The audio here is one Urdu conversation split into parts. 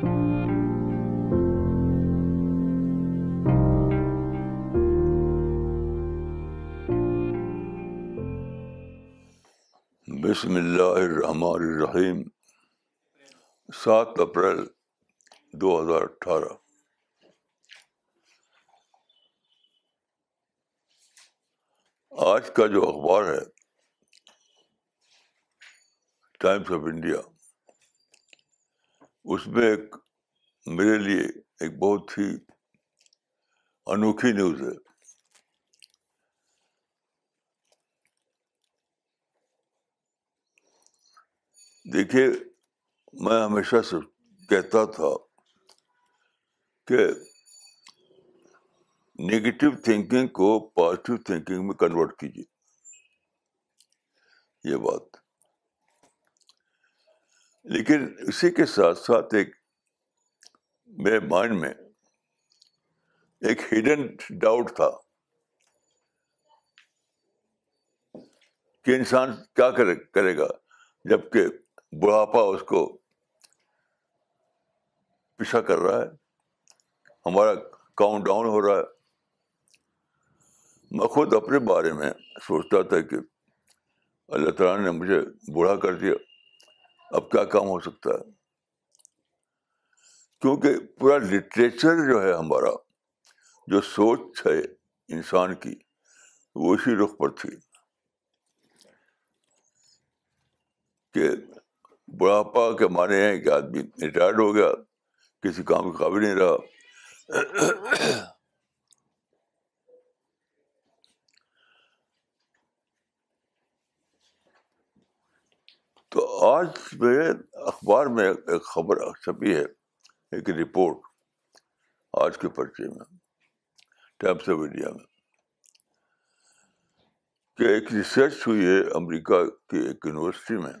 بسم اللہ الرحمن الرحیم سات اپریل دو ہزار اٹھارہ۔ آج کا جو اخبار ہے ٹائمس آف انڈیا اس میں ایک میرے لیے ایک بہت ہی انوکھی نیوز ہے۔ دیکھیے، میں ہمیشہ سے کہتا تھا کہ نگیٹو تھنکنگ کو پازیٹیو تھنکنگ میں کنورٹ کیجیے۔ یہ بات۔ لیکن اسی کے ساتھ ساتھ ایک میرے مائنڈ میں ایک ہڈن ڈاؤٹ تھا کہ انسان کیا کرے کرے گا جبکہ بڑھاپا اس کو پیچھا کر رہا ہے۔ ہمارا کاؤنٹ ڈاؤن ہو رہا ہے۔ میں خود اپنے بارے میں سوچتا تھا کہ اللہ تعالیٰ نے مجھے بوڑھا کر دیا۔ اب کیا کام ہو سکتا ہے؟ کیونکہ پورا لٹریچر جو ہے ہمارا، جو سوچ ہے انسان کی وہ اسی رخ پر تھی۔ کہ بڑھاپا کے معنی ہیں کہ آدمی ریٹائرڈ ہو گیا، کسی کام کے قابل نہیں رہا۔ تو آج میرے اخبار میں ایک خبر اچھا چھپی ہے، ایک رپورٹ آج کے پرچے میں ٹائمس آف انڈیا میں۔ کہ ایک ریسرچ ہوئی ہے امریکہ کی ایک یونیورسٹی میں۔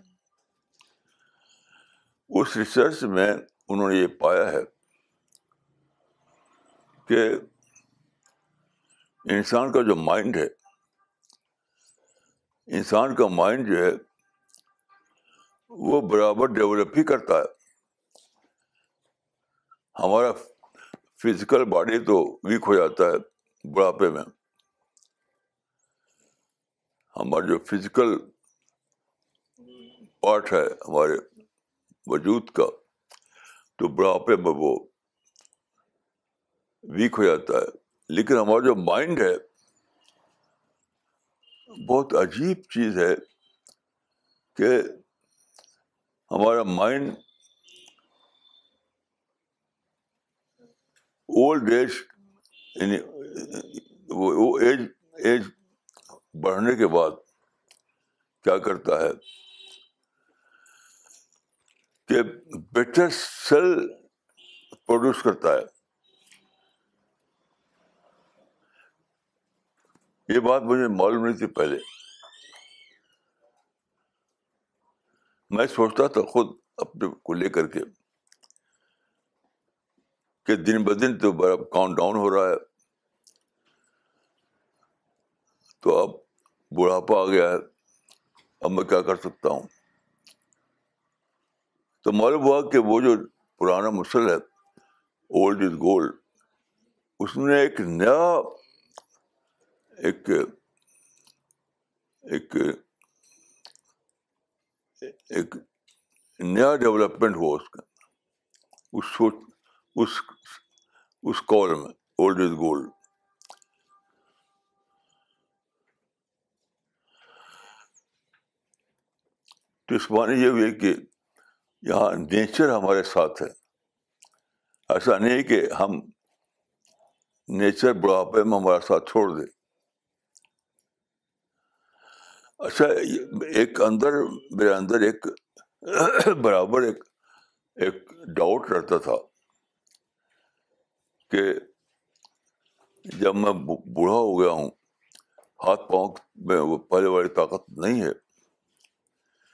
اس ریسرچ میں انہوں نے یہ پایا ہے کہ انسان کا جو مائنڈ ہے، انسان کا مائنڈ جو ہے وہ برابر ڈیولپ ہی کرتا ہے۔ ہمارا فزیکل باڈی تو ویک ہو جاتا ہے بڑھاپے میں۔ ہمارا جو فزیکل پارٹ ہے ہمارے وجود کا تو بڑھاپے میں وہ ویک ہو جاتا ہے۔ لیکن ہمارا جو مائنڈ ہے بہت عجیب چیز ہے کہ ہمارا مائنڈ اولڈ ایج یعنی وہ ایج ایج بڑھنے کے بعد کیا کرتا ہے کہ بیٹر سیل پروڈیوس کرتا ہے۔ یہ بات مجھے معلوم نہیں تھی پہلے۔ میں سوچتا تھا خود اپنے کو لے کر کے کہ دن بدن تو بڑا کاؤنٹ ڈاؤن ہو رہا ہے۔ تو اب بڑھاپا آ گیا ہے۔ اب میں کیا کر سکتا ہوں؟ تو معلوم ہوا کہ وہ جو پرانا مسل ہے اولڈ از گولڈ اس نے ایک نیا، ایک ایک ایک نیا ڈیولپمنٹ ہوا اس کا۔ اس سوچ، اس اس کال میں اولڈ از گولڈ تو اس معنی یہ ہوئی کہ یہاں نیچر ہمارے ساتھ ہے۔ ایسا نہیں کہ ہم نیچر بڑھاپے میں ہمارا ساتھ چھوڑ دے اچھا ایک اندر میرے اندر ایک برابر ایک ایک ڈاؤٹ رہتا تھا کہ جب میں بوڑھا ہو گیا ہوں، ہاتھ پاؤں میں وہ پہلے والی طاقت نہیں ہے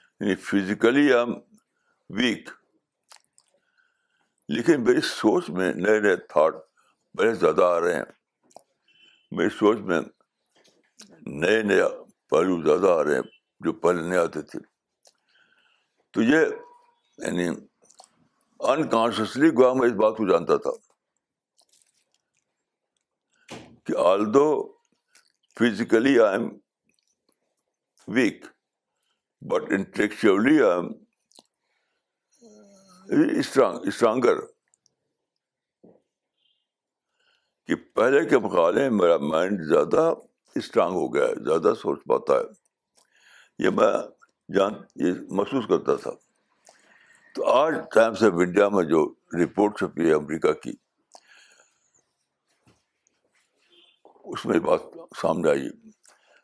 یعنی فزیکلی آئی ایم ویک لیکن میری سوچ میں نئے نئے تھاٹ بڑے زیادہ آ رہے ہیں۔ میری سوچ میں نئے نئے پہلو زیادہ آ رہے ہیں جو پہلے نہیں آتے تھے۔ تو یہ یعنی انکانشیسلی گوا میں اس بات کو جانتا تھا کہ although physically I am weak but intellectually I am strong stronger کہ پہلے کے مقابلے میرا مائنڈ زیادہ اسٹرانگ ہو گیا ہے، زیادہ سوچ پاتا ہے۔ یہ میں جان، یہ محسوس کرتا تھا۔ تو آج ٹائمس آف انڈیا میں جو رپورٹ چھپی ہے امریکہ کی، اس میں بات سامنے آئی۔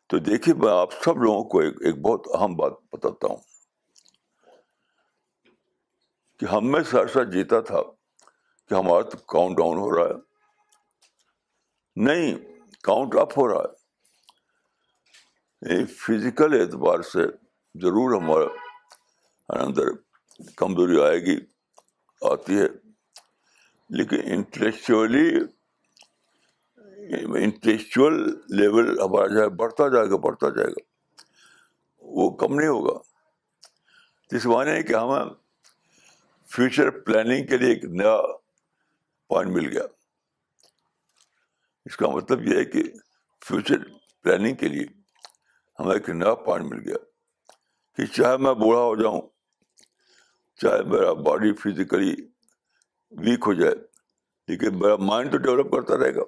تو دیکھیے، میں آپ سب لوگوں کو ایک ایک بہت اہم بات بتاتا ہوں۔ کہ ہم میں سرسا جیتا تھا کہ ہمارا تو کاؤنٹ ڈاؤن ہو رہا ہے۔ نہیں کاؤنٹ اپ ہو رہا ہے۔ فزیکل اعتبار سے ضرور ہمارا اندر کمزوری آئے گی آتی ہے لیکن انٹلیکچولی انٹلیکچوئل لیول ہمارا جو ہے بڑھتا جائے گا بڑھتا جائے گا وہ کم نہیں ہوگا جس معنی ہے کہ ہمیں فیوچر پلاننگ کے لیے ایک نیا پوائنٹ مل گیا اس کا مطلب یہ ہے کہ فیوچر پلاننگ کے لیے ہمیں ایک نیا پوائنٹ مل گیا کہ چاہے میں بوڑھا ہو جاؤں، چاہے میرا باڈی فزیکلی ویک ہو جائے، لیکن میرا مائنڈ تو ڈیولپ کرتا رہے گا۔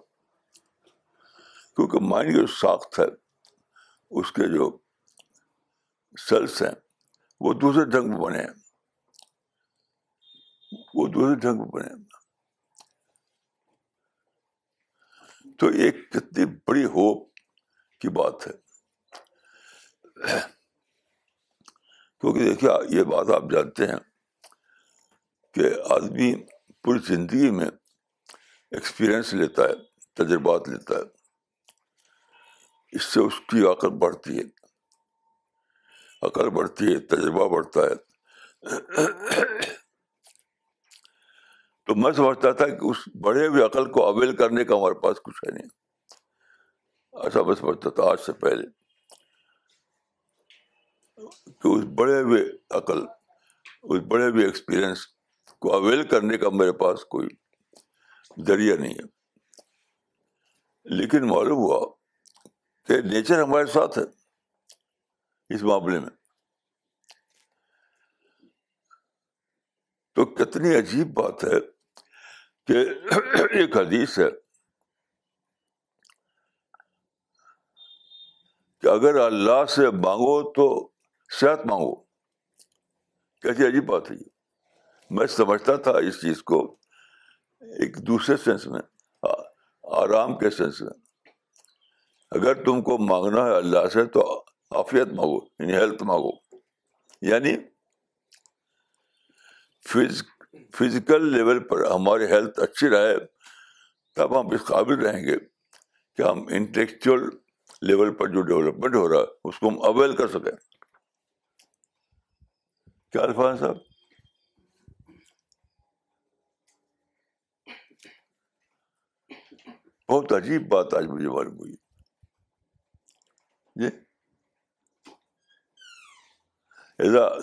کیونکہ مائنڈ کی جو ساخت ہے، اس کے جو سیلس ہیں، وہ دوسرے ڈھنگ میں بنے ہیں۔ وہ دوسرے ڈھنگ میں بنے ہیں۔ تو ایک کتنی بڑی ہوپ کی بات ہے۔ کیونکہ دیکھیے، یہ بات آپ جانتے ہیں کہ آدمی پوری زندگی میں ایکسپیرئنس لیتا ہے، تجربات لیتا ہے، اس سے اس کی عقل بڑھتی ہے۔ عقل بڑھتی ہے، تجربہ بڑھتا ہے۔ تو میں سمجھتا تھا کہ اس بڑے ہوئے عقل کو اویل کرنے کا ہمارے پاس کچھ ہے نہیں۔ ایسا میں سمجھتا تھا آج سے پہلے۔ کہ اس بڑے ہوئے عقل، اس بڑے ہوئے ایکسپیرئنس کو اویل کرنے کا میرے پاس کوئی ذریعہ نہیں ہے۔ لیکن معلوم ہوا کہ نیچر ہمارے ساتھ ہے اس معاملے میں۔ تو کتنی عجیب بات ہے کہ ایک حدیث ہے کہ اگر اللہ سے مانگو تو صحت مانگو۔ کیسی عجیب بات ہے میں سمجھتا تھا اس چیز کو ایک دوسرے سینس میں، آرام کے سینس میں۔ اگر تم کو مانگنا ہے اللہ سے تو عافیت مانگو یعنی ہیلتھ مانگو۔ یعنی فزیکل لیول پر ہماری ہیلتھ اچھی رہے، تب ہم اس قابل رہیں گے کہ ہم انٹلیکچوئل لیول پر جو ڈیولپمنٹ ہو رہا ہے، اس کو ہم اویل کر سکیں۔ کیا الفاظ صاحب۔ بہت عجیب بات آج مجھے معلوم ہوئی۔ جی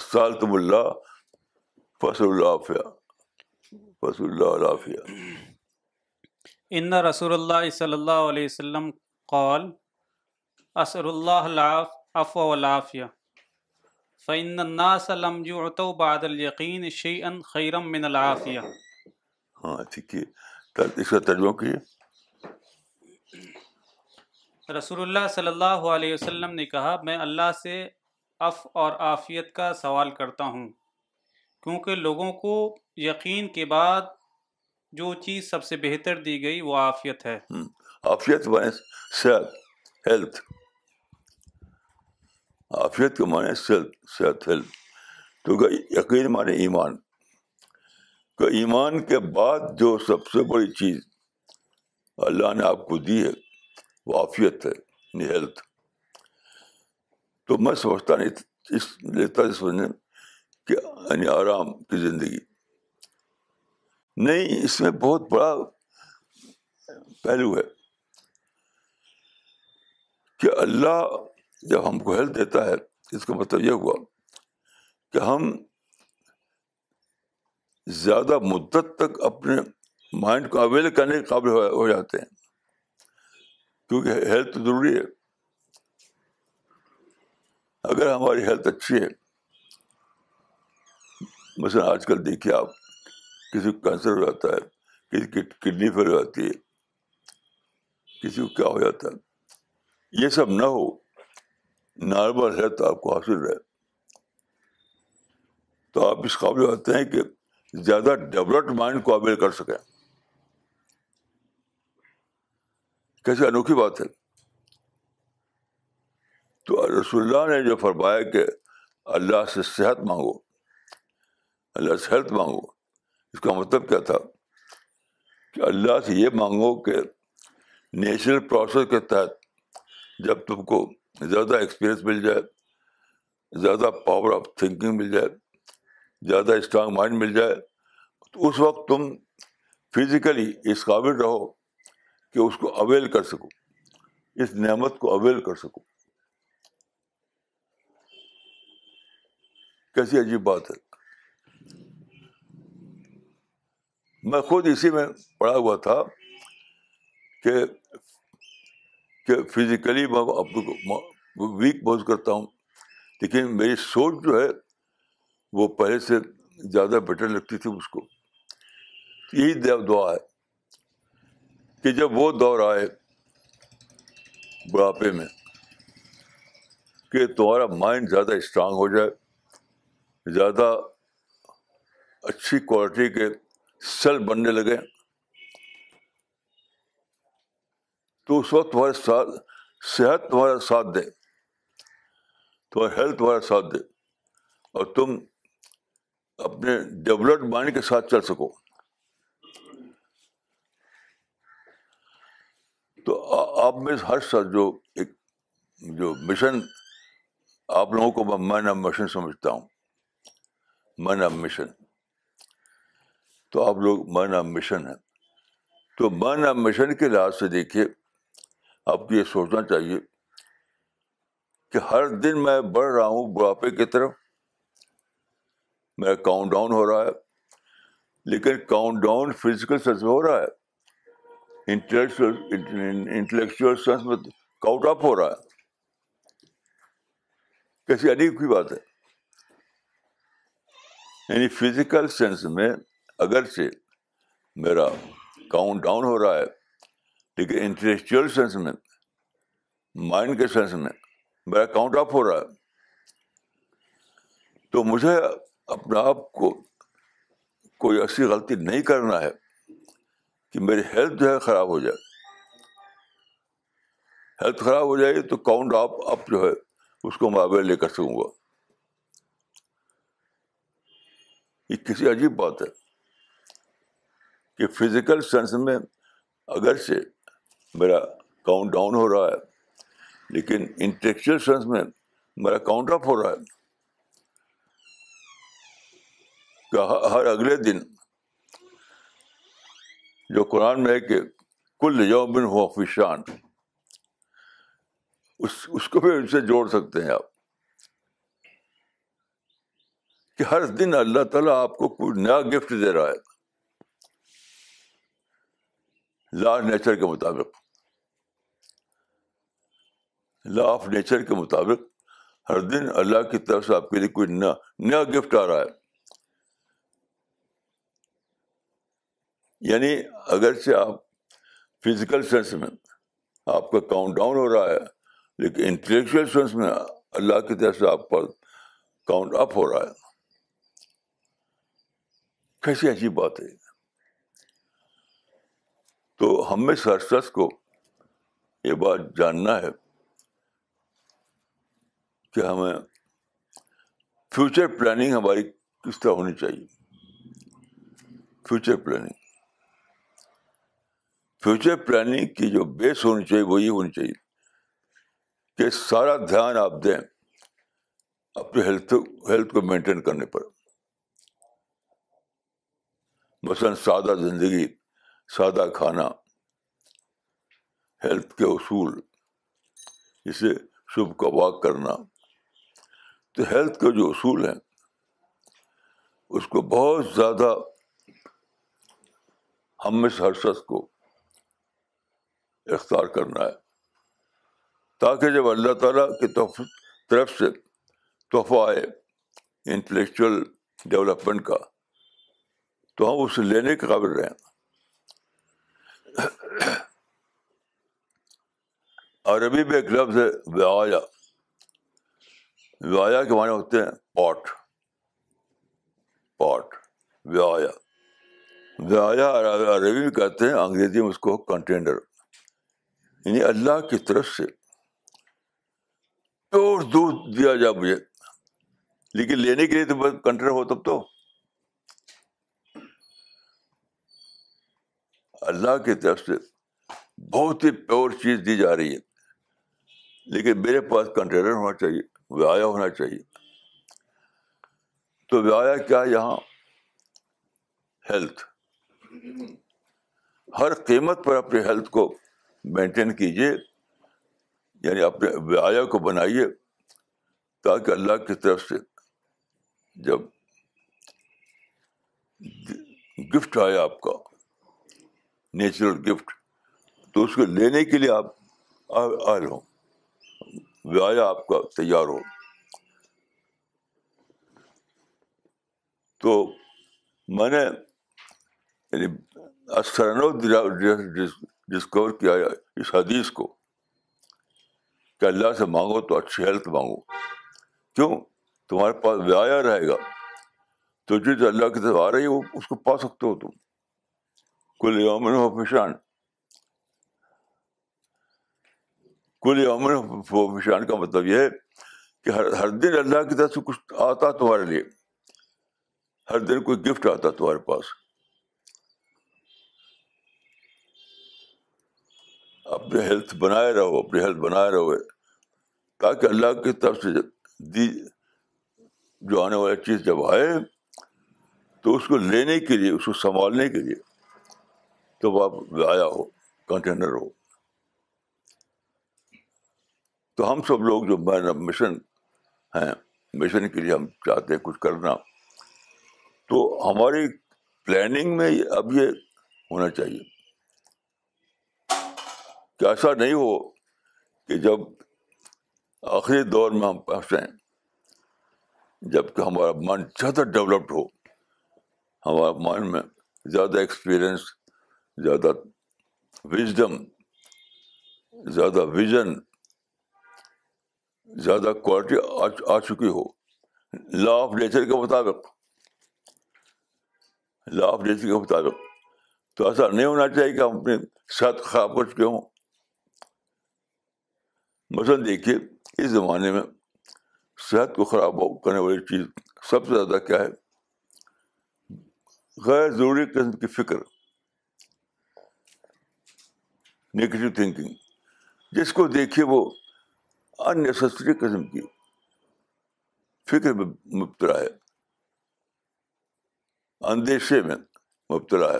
سال تم اللہ، فصل اللہ فیا فصل اللہ عافیہ ان رسول اللہ صلی اللہ علیہ وسلم قال اسر اللہ اف والعافیہ۔ فإن الناس لم يعطوا بعد اليقین شيئا خيرا من العافیہ ہاں ٹھیک ہے اس کا ترجمہ کیجیے رسول اللہ صلی اللہ علیہ وسلم نے کہا میں اللہ سے اف اور عافیت کا سوال کرتا ہوں کیونکہ لوگوں کو یقین کے بعد جو چیز سب سے بہتر دی گئی وہ عافیت ہے۔ عافیت صحت ہیلتھ۔ عافیت کے معنی صحت ہیلتھ تو یقین معنی ایمان۔ کہ ایمان کے بعد جو سب سے بڑی چیز اللہ نے آپ کو دی ہے، وہ عافیت ہے یعنی ہیلتھ۔ تو میں سمجھتا نہیں، اس لیتا اس وجہ کہ یعنی آرام کی زندگی۔ نہیں، اس میں بہت بڑا پہلو ہے کہ اللہ جب ہم کو ہیلتھ دیتا ہے، اس کا مطلب یہ ہوا کہ ہم زیادہ مدت تک اپنے مائنڈ کو اویل کرنے کے قابل ہو جاتے ہیں۔ کیونکہ ہیلتھ ضروری ہے۔ اگر ہماری ہیلتھ اچھی ہے، مثلاً آج کل دیکھیے آپ، کسی کو کینسر ہو جاتا ہے، کسی کی کڈنی فیل ہو جاتی ہے، کسی کو کیا ہو جاتا ہے، یہ سب نہ ہو۔ نارمل ہیلتھ آپ کو حاصل رہے تو آپ اس قابل ہوتے ہیں کہ زیادہ ڈیولپڈ مائنڈ کو اویل کر سکیں۔ کیسے انوکھی بات ہے۔ تو رسول اللہ نے جو فرمایا کہ اللہ سے صحت مانگو، اللہ سے ہیلتھ مانگو، اس کا مطلب کیا تھا؟ کہ اللہ سے یہ مانگو کہ نیچرل پروسیس کے تحت جب تم کو زیادہ ایکسپیرئنس مل جائے، زیادہ پاور آف تھنکنگ مل جائے، زیادہ اسٹرانگ مائنڈ مل جائے، تو اس وقت تم فزیکلی اس قابل رہو کہ اس کو اویل کر سکو، اس نعمت کو اویل کر سکو۔ کیسی عجیب بات ہے۔ میں خود اسی میں پڑھا ہوا تھا کہ کہ فزیکلی میں اپنے کو ویک محسوس کرتا ہوں۔ لیکن میری سوچ جو ہے، وہ پہلے سے زیادہ بیٹر لگتی تھی اس کو۔ یہی دعا ہے کہ جب وہ دور آئے بڑھاپے میں، کہ تمہارا مائنڈ زیادہ اسٹرانگ ہو جائے، زیادہ اچھی کوالٹی کے سیل بننے لگے۔ تو اس وقت تمہارے ساتھ صحت تمہارا ساتھ دے۔ تمہارا ہیلتھ تمہارا ساتھ دے۔ اور تم اپنے ڈیولپڈ مائنڈ کے ساتھ چل سکو۔ تو آپ میں ہر ساتھ جو ایک جو مشن آپ لوگوں کو میں نام مشن سمجھتا ہوں۔ میں نام مشن تو آپ لوگ میں نام مشن ہے تو میں نام مشن کے لحاظ سے دیکھیے آپ کو یہ سوچنا چاہیے کہ ہر دن میں بڑھ رہا ہوں بڑھاپے کی طرف۔ میرا کاؤنٹ ڈاؤن ہو رہا ہے، لیکن کاؤنٹ ڈاؤن فزیکل سینس میں ہو رہا ہے۔ انٹلیکچوئل سینس میں کاؤنٹ اپ ہو رہا ہے۔ کیسی عجیب کی بات ہے۔ یعنی فزیکل سینس میں اگرچہ میرا کاؤنٹ ڈاؤن ہو رہا ہے لیکن انٹلیکچوئل سینس میں مائنڈ کے سینس میں میرا کاؤنٹ اپ ہو رہا ہے۔ تو مجھے اپنے آپ کو کوئی ایسی غلطی نہیں کرنا ہے کہ میری ہیلتھ جو ہے خراب ہو جائے۔ ہیلتھ خراب ہو جائے تو کاؤنٹ آپ اپ جو ہے، اس کو میں اویل لے کر سکوں گا۔ یہ کسی عجیب بات ہے کہ فزیکل سینس میں اگرچہ میرا کاؤنٹ ڈاؤن ہو رہا ہے، لیکن انٹلیکچوئل سینس میں میرا کاؤنٹ اپ ہو رہا ہے۔ کہ ہر اگلے دن جو قرآن میں ہے کہ کل یومن ہو فشان اس اس کو بھی ان سے جوڑ سکتے ہیں آپ۔ کہ ہر دن اللہ تعالیٰ آپ کو کوئی نیا گفٹ دے رہا ہے۔ لا نیچر کے مطابق۔ لا آف نیچر کے مطابق ہر دن اللہ کی طرف سے آپ کے لیے کوئی نیا نیا گفٹ آ رہا ہے۔ یعنی اگرچہ آپ فزیکل سینس میں آپ کا کاؤنٹ ڈاؤن ہو رہا ہے، لیکن انٹلیکچوئل سینس میں اللہ کی طرف سے آپ پر کاؤنٹ اپ ہو رہا ہے۔ کیسی عجیب بات ہے۔ تو ہم میں سرس کو یہ بات جاننا ہے۔ کہ ہمیں فیوچر پلاننگ ہماری کس طرح ہونی چاہیے۔ فیوچر پلاننگ فیوچر پلاننگ کی جو بیس ہونی چاہیے وہ یہ ہونی چاہیے کہ سارا دھیان آپ دیں اپنے ہیلتھ ہیلتھ کو مینٹین کرنے پر۔ مثلاً سادہ زندگی، سادہ کھانا ہیلتھ کے اصول، جسے شبھ کا واک کرنا۔ تو ہیلتھ کے جو اصول ہیں اس کو بہت زیادہ ہم میں سے ہر شخص کو اختیار کرنا ہے۔ تاکہ جب اللہ تعالیٰ کی طرف سے تحفہ آئے انٹلیکچوئل ڈیولپمنٹ کا، تو ہم اسے لینے کے قابل رہیں۔ عربی میں ایک لفظ ہے ویا ویا کے معنی ہوتے ہیں پاٹ پاٹ ویا ویا عربی میں کہتے ہیں انگریزی میں اس کو کنٹینر یعنی اللہ کی طرف سے پیور دودھ دیا جائے مجھے لیکن لینے کے لیے تو کنٹینر ہو تب تو اللہ کی طرف سے بہت ہی پیور چیز دی جا رہی ہے لیکن میرے پاس کنٹینر ہونا چاہیے ویا ہونا چاہیے۔ تو ویا کیا یہاں؟ ہیلتھ ہر قیمت پر اپنے ہیلتھ کو مینٹین کیجیے یعنی اپنے ویا کو بنائیے تاکہ اللہ کی طرف سے جب گفٹ آئے آپ کا نیچرل گفٹ تو اس کو لینے کے لیے آپ آئے ہوں۔ ویا آپ کا تیار ہو۔ تو میں نے یعنی ڈسکور کیا اس حدیث کو۔ کہ اللہ سے مانگو تو اچھی ہیلتھ مانگو۔ کیوں؟ تمہارے پاس ویا رہے گا۔ تو جو اللہ کی طرف آ رہی ہے وہ اس کو پا سکتے ہو تم۔ کل یومن و فشان کل یومن و فشان کا مطلب یہ ہے کہ ہر ہر دن اللہ کی طرف سے کچھ آتا تمہارے لیے۔ ہر دن کوئی گفٹ آتا تمہارے پاس۔ اپنے ہیلتھ بنائے رہو، اپنی ہیلتھ بنائے رہو۔ تاکہ اللہ کی طرف سے دی، جو آنے والی چیز جب آئے، تو اس کو لینے کے لیے، اس کو سنبھالنے کے لیے تو وہ آیا ہو کنٹینر ہو۔ تو ہم سب لوگ جو مشن ہیں مشن کے لیے ہم چاہتے ہیں کچھ کرنا۔ تو ہماری پلاننگ میں اب یہ ہونا چاہیے۔ کہ ایسا نہیں ہو کہ جب آخری دور میں ہم پہنچیں جبکہ ہمارا من زیادہ ڈیولپڈ ہو، ہمارا مائنڈ میں زیادہ ایکسپیرئنس زیادہ وزڈم زیادہ ویژن زیادہ کوالٹی آ چکی ہو۔ لا آف نیچر کے مطابق۔ لا آف نیچر کے مطابق۔ تو ایسا نہیں ہونا چاہیے کہ ہم اپنی صحت خراب کر چکے ہوں مثلاً دیکھیے، اس زمانے میں صحت کو خراب کرنے والی چیز سب سے زیادہ کیا ہے؟ غیر ضروری قسم کی فکر۔ نگیٹو تھنکنگ جس کو دیکھیے وہ اننیسسری قسم کی فکر میں مبتلا ہے۔ اندیشے میں مبتلا ہے۔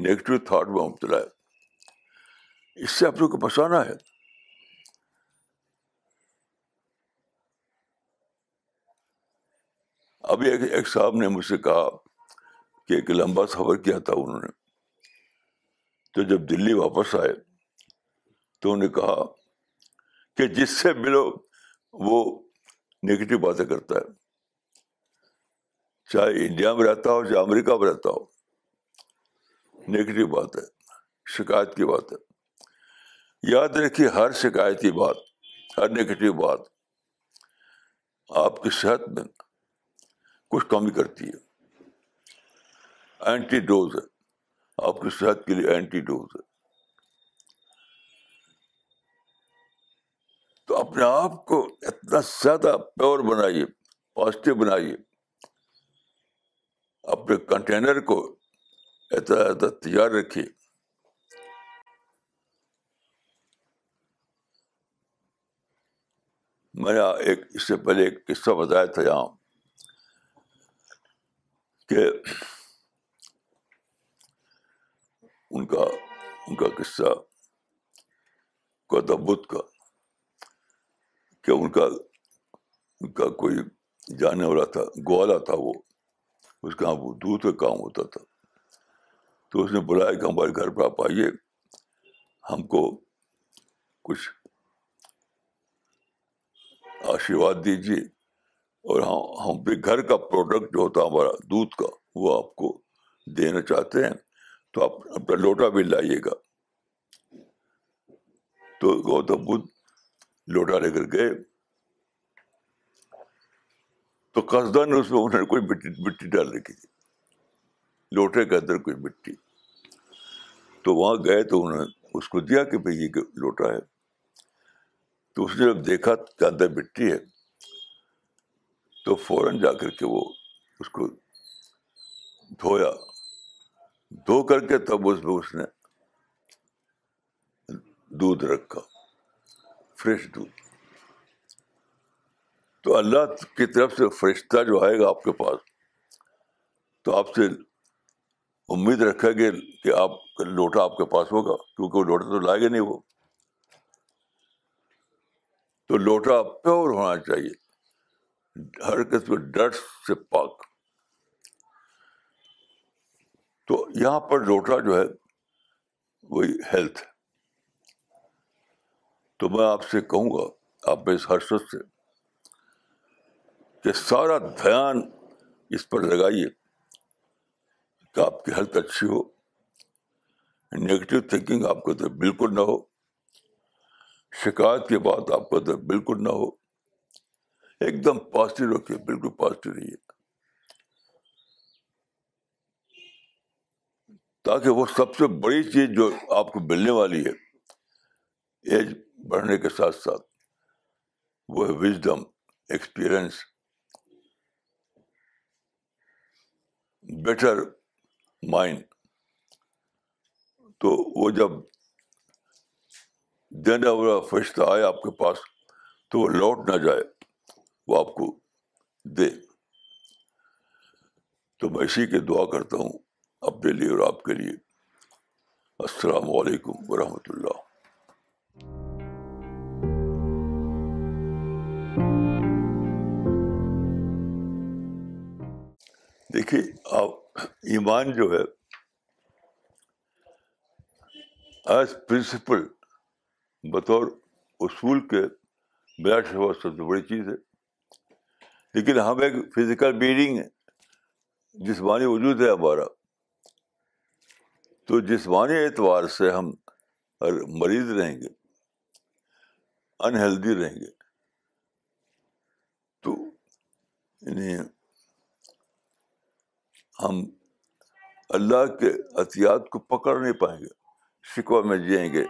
نگیٹو تھاٹ میں مبتلا ہے۔ اس سے آپ لوگ کو بچانا ہے۔ ابھی ایک ایک صاحب نے مجھ سے کہا کہ ایک لمبا سفر کیا تھا انہوں نے۔ تو جب دلی واپس آئے تو انہوں نے کہا کہ جس سے ملو وہ نگیٹو باتیں کرتا ہے۔ چاہے انڈیا میں رہتا ہو، چاہے امریکہ میں رہتا ہو نگیٹو بات ہے، شکایت کی بات ہے۔ یاد رکھیے، ہر شکایت کی بات، ہر نگیٹو بات آپ کی صحت میں کچھ کمی کرتی ہے۔ اینٹی ڈوز ہے۔ آپ کی صحت کے لیے اینٹی ڈوز ہے تو اپنے آپ کو اتنا زیادہ پیور بنائیے پازیٹیو بنائیے۔ اپنے کنٹینر کو اتنا زیادہ تیار رکھیے۔ میں نے ایک اس سے پہلے ایک قصہ بتایا تھا یہاں کہ ان کا ان کا قصہ گوتم بدھ کا۔ کہ ان کا ان کا کوئی جانے والا تھا، گوالا تھا وہ۔ اس کا وہ دودھ کا کام ہوتا تھا۔ تو اس نے بلایا کہ ہمارے گھر پہ آپ آئیے، ہم کو کچھ آشیواد دیجیے اور ہاں، ہم ہم بھی گھر کا پروڈکٹ جو ہوتا ہمارا دودھ کا، وہ آپ کو دینا چاہتے ہیں۔ تو آپ اپنا لوٹا بھی لائیے گا۔ تو گوتم بدھ لوٹا لے کر گئے۔ تو قصدہ نے اس میں انہوں نے کوئی مٹی مٹی ڈال رکھی تھی۔ لوٹے کے اندر کوئی مٹی۔ تو وہاں گئے تو انہوں نے اس کو دیا کہ بھائی یہ لوٹا ہے۔ تو اس نے جب دیکھا کہ اندر مٹی ہے، تو فوراً جا کر کے وہ اس کو دھویا۔ دھو کر کے تب اس میں اس نے دودھ رکھا۔ فریش دودھ۔ تو اللہ کی طرف سے فرشتہ جو آئے گا آپ کے پاس، تو آپ سے امید رکھے گے کہ آپ لوٹا آپ کے پاس ہوگا، کیونکہ وہ لوٹا تو لائے گا نہیں وہ۔ تو لوٹا پیور ہونا چاہیے، ہر قسم ڈر سے پاک۔ تو یہاں پر لوٹا جو ہے، وہی ہیلتھ تو میں آپ سے کہوں گا، آپ اس حرشت سے کہ سارا دھیان اس پر لگائیے کہ آپ کی ہیلتھ اچھی ہو۔ نگیٹو تھنکنگ آپ کو تو بالکل نہ ہو۔ شکایت کی بات آپ کو تو بالکل نہ ہو۔ ایک دم پازیٹیو رکھیے، بالکل پازیٹیو رہیے۔ تاکہ وہ سب سے بڑی چیز جو آپ کو ملنے والی ہے، ایج بڑھنے کے ساتھ ساتھ وہ ہے وزڈم ایکسپیرئنس بیٹر مائنڈ تو وہ جب دینے والا فرشتہ آئے آپ کے پاس، تو وہ لوٹ نہ جائے، وہ آپ کو دے۔ تو میں اسی کی دعا کرتا ہوں اپنے لیے اور آپ کے لیے۔ السلام علیکم ورحمۃ اللہ۔ دیکھیے ایمان جو ہے ایز پرنسپل بطور اصول کے میرا شفا سب سے بڑی چیز ہے۔ لیکن ہم ایک فزیکل بیڈنگ ہے جسمانی وجود ہے ہمارا۔ تو جسمانی اعتبار سے ہم مریض رہیں گے انہیلدی رہیں گے۔ تو یعنی ہم اللہ کے احتیاط کو پکڑ نہیں پائیں گے شکوا میں جئیں گے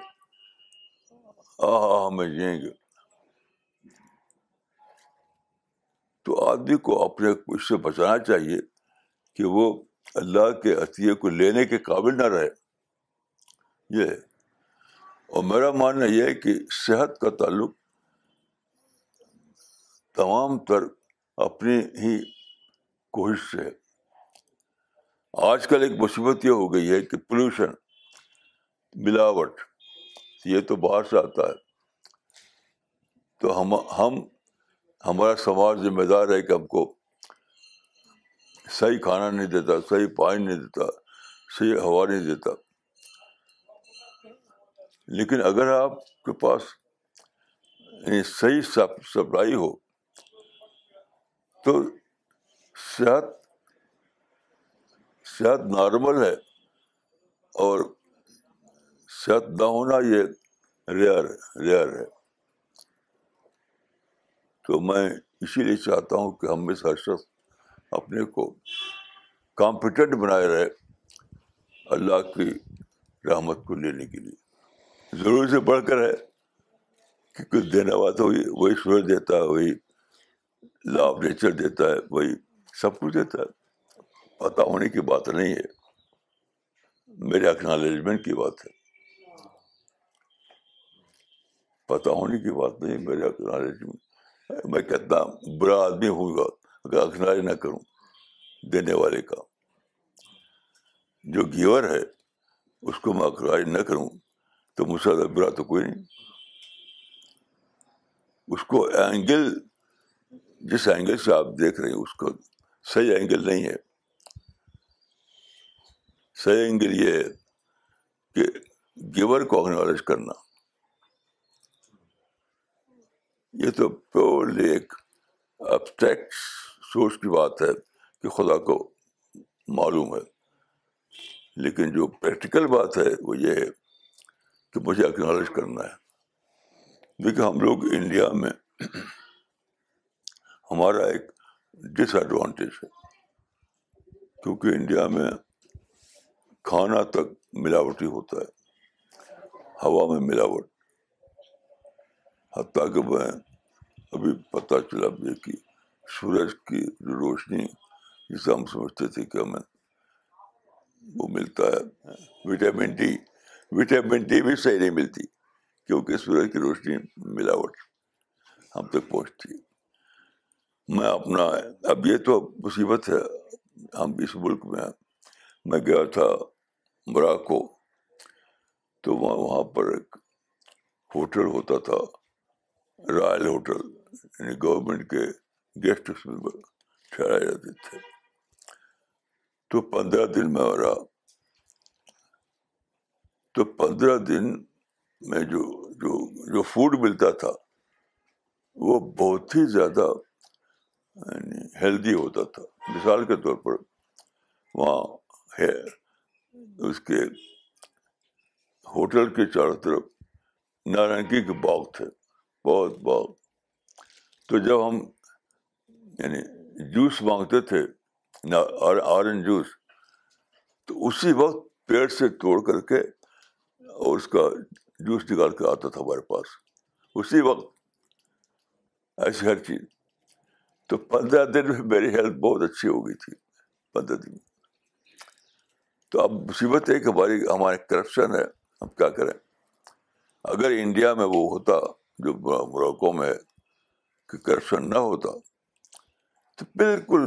آ میں جئیں گے۔ تو آدمی کو اپنے اس سے بچانا چاہیے کہ وہ اللہ کے عطیے کو لینے کے قابل نہ رہے۔ یہ اور میرا ماننا یہ ہے کہ صحت کا تعلق تمام تر اپنی ہی کوشش سے ہے۔ آج کل ایک مصیبت یہ ہو گئی ہے کہ پولوشن ملاوٹ، یہ تو باہر سے آتا ہے۔ تو ہم ہم، ہمارا سماج ذمہ دار ہے کہ ہم کو صحیح کھانا نہیں دیتا، صحیح پانی نہیں دیتا، صحیح ہوا نہیں دیتا۔ لیکن اگر آپ کے پاس یعنی صحیح سپلائی ہو تو صحت صحت نارمل ہے اور صحت نہ ہونا یہ ریئر ریئر ہے۔ تو میں اسی لیے چاہتا ہوں کہ ہم اس ہر شخص اپنے کو کمپیٹنٹ بنائے رہے اللہ کی رحمت کو لینے کے لیے۔ ضرور سے بڑھ کر ہے کہ کچھ دینے والا تو وہی سورج دیتا ہے، وہی لا آف نیچر دیتا ہے، وہی سب کچھ دیتا ہے۔ پتہ ہونے کی بات نہیں ہے۔ میرے اکنالجمنٹ کی بات ہے۔ پتہ ہونے کی بات نہیں میرے اکنالجمنٹ میں کتنا برا آدمی ہوں گا اگر اکنالج نہ کروں دینے والے کا۔ جو گیور ہے، اس کو میں اکنالج نہ کروں تو مجھ سے برا تو کوئی نہیں۔ اس کو اینگل جس اینگل سے آپ دیکھ رہے ہیں، اس کو صحیح اینگل نہیں ہے۔ صحیح اینگل یہ ہے کہ گیور کو اکنالج کرنا۔ یہ تو پیورلی ایک ابسٹریکٹ سوچ کی بات ہے کہ خدا کو معلوم ہے۔ لیکن جو پریکٹیکل بات ہے وہ یہ ہے کہ مجھے اکنالج کرنا ہے۔ دیکھیے ہم لوگ انڈیا میں ہمارا ایک ڈس ایڈوانٹیج ہے۔ کیونکہ انڈیا میں کھانا تک ملاوٹی ہوتا ہے، ہوا میں ملاوٹ۔ حتیٰ کہ میں ابھی پتہ چلا مجھے کہ سورج کی جو روشنی، جسے ہم سمجھتے تھے کہ ہمیں وہ ملتا ہے، وٹامن ڈی۔ وٹامن ڈی بھی صحیح نہیں ملتی، کیونکہ سورج کی روشنی ملاوٹ ہم تک پہنچتی ہے۔ میں اپنا، اب یہ تو مصیبت ہے، ہم اس ملک میں میں گیا تھا مراکو، تو وہاں وہاں پر ایک ہوٹل ہوتا تھا، رائل ہوٹل یعنی گورنمنٹ کے گیسٹ اس میں ٹھہرائے جاتے تھے۔ تو پندرہ دن میں رہا تو پندرہ دن میں جو جو جو فوڈ ملتا تھا، وہ بہت ہی زیادہ یعنی ہیلدی ہوتا تھا۔ مثال کے طور پر، وہاں ہے اس کے ہوٹل کے چاروں طرف نارنگی کے باغ تھے۔ بہت باغ۔ تو جب ہم یعنی جوس مانگتے تھے آرنج جوس، تو اسی وقت پیڑ سے توڑ کر کے اور اس کا جوس نکال کے آتا تھا ہمارے پاس۔ اسی وقت ایسی ہر چیز۔ تو پندرہ دن میں میری ہیلتھ بہت اچھی ہو گئی تھی۔ پندرہ دن۔ تو اب مصیبت ہے کہ ہماری، ہمارے کرپشن ہے، ہم کیا کریں؟ اگر انڈیا میں وہ ہوتا، جو مراکوں میں کہ کرپشن نہ ہوتا، تو بالکل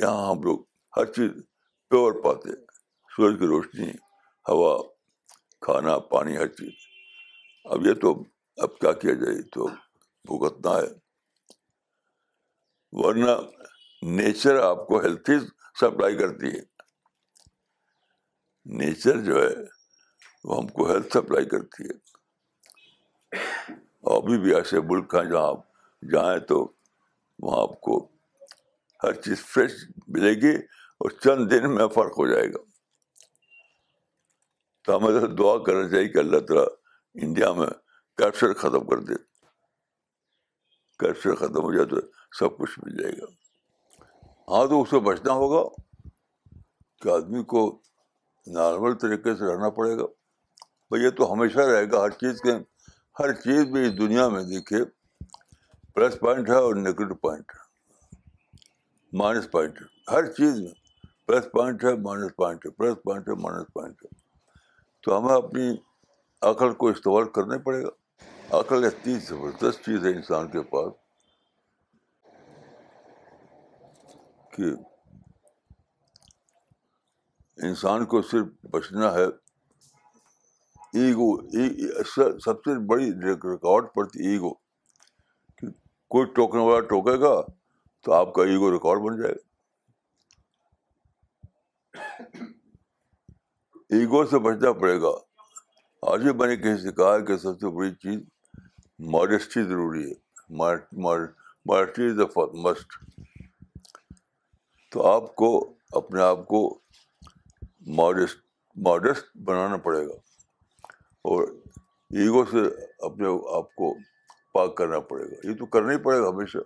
یہاں ہم لوگ ہر چیز پیور پاتے، سورج کی روشنی، ہوا، کھانا، پانی، ہر چیز۔ اب یہ تو، اب کیا کیا جائے؟ تو بھگتنا ہے۔ ورنہ نیچر آپ کو ہیلتھ سپلائی کرتی ہے۔ نیچر جو ہے وہ ہم کو ہیلتھ سپلائی کرتی ہے۔ اور ابھی بھی ایسے ملک ہیں جہاں آپ جائیں تو وہاں آپ کو ہر چیز فریش ملے گی اور چند دن میں فرق ہو جائے گا۔ تو ہمیں دعا کرنا چاہیے کہ اللہ تعالیٰ انڈیا میں کرپشن ختم کر دے۔ کرپشن ختم ہو جائے تو سب کچھ مل جائے گا۔ ہاں تو اس سے بچنا ہوگا کہ آدمی کو نارمل طریقے سے رہنا پڑے گا۔ بھائی، یہ تو ہمیشہ رہے گا۔ ہر چیز کے، ہر چیز بھی اس دنیا میں دیکھیے، پلس پوائنٹ ہے اور نگیٹو پوائنٹ ہے، مائنس پوائنٹ ہے، ہر چیز میں۔ پلس پوائنٹ ہے، مائنس پوائنٹ ہے، پلس پوائنٹ ہے، مائنس پوائنٹ ہے۔ تو ہمیں اپنی عقل کو استعمال کرنا پڑے گا۔ عقل اتنی زبردست چیز ہے انسان کے پاس کہ انسان کو صرف بچنا ہے۔ ایگو سب سے بڑی ریکارڈ پڑتی ایگو۔ کہ کوئی ٹوکنے والا ٹوکے گا تو آپ کا ایگو ریکارڈ بن جائے گا۔ ایگو سے بچنا پڑے گا۔ آج بھی میں نے کہیں سے کہا کہ سب سے بڑی چیز ماڈسٹی ضروری ہے۔ ماڈسٹی از اے مسٹ تو آپ کو، اپنے آپ کو ماڈسٹ ماڈسٹ بنانا پڑے گا۔ اور ایگو سے اپنے آپ کو پاک کرنا پڑے گا۔ یہ تو کرنا ہی پڑے گا ہمیشہ۔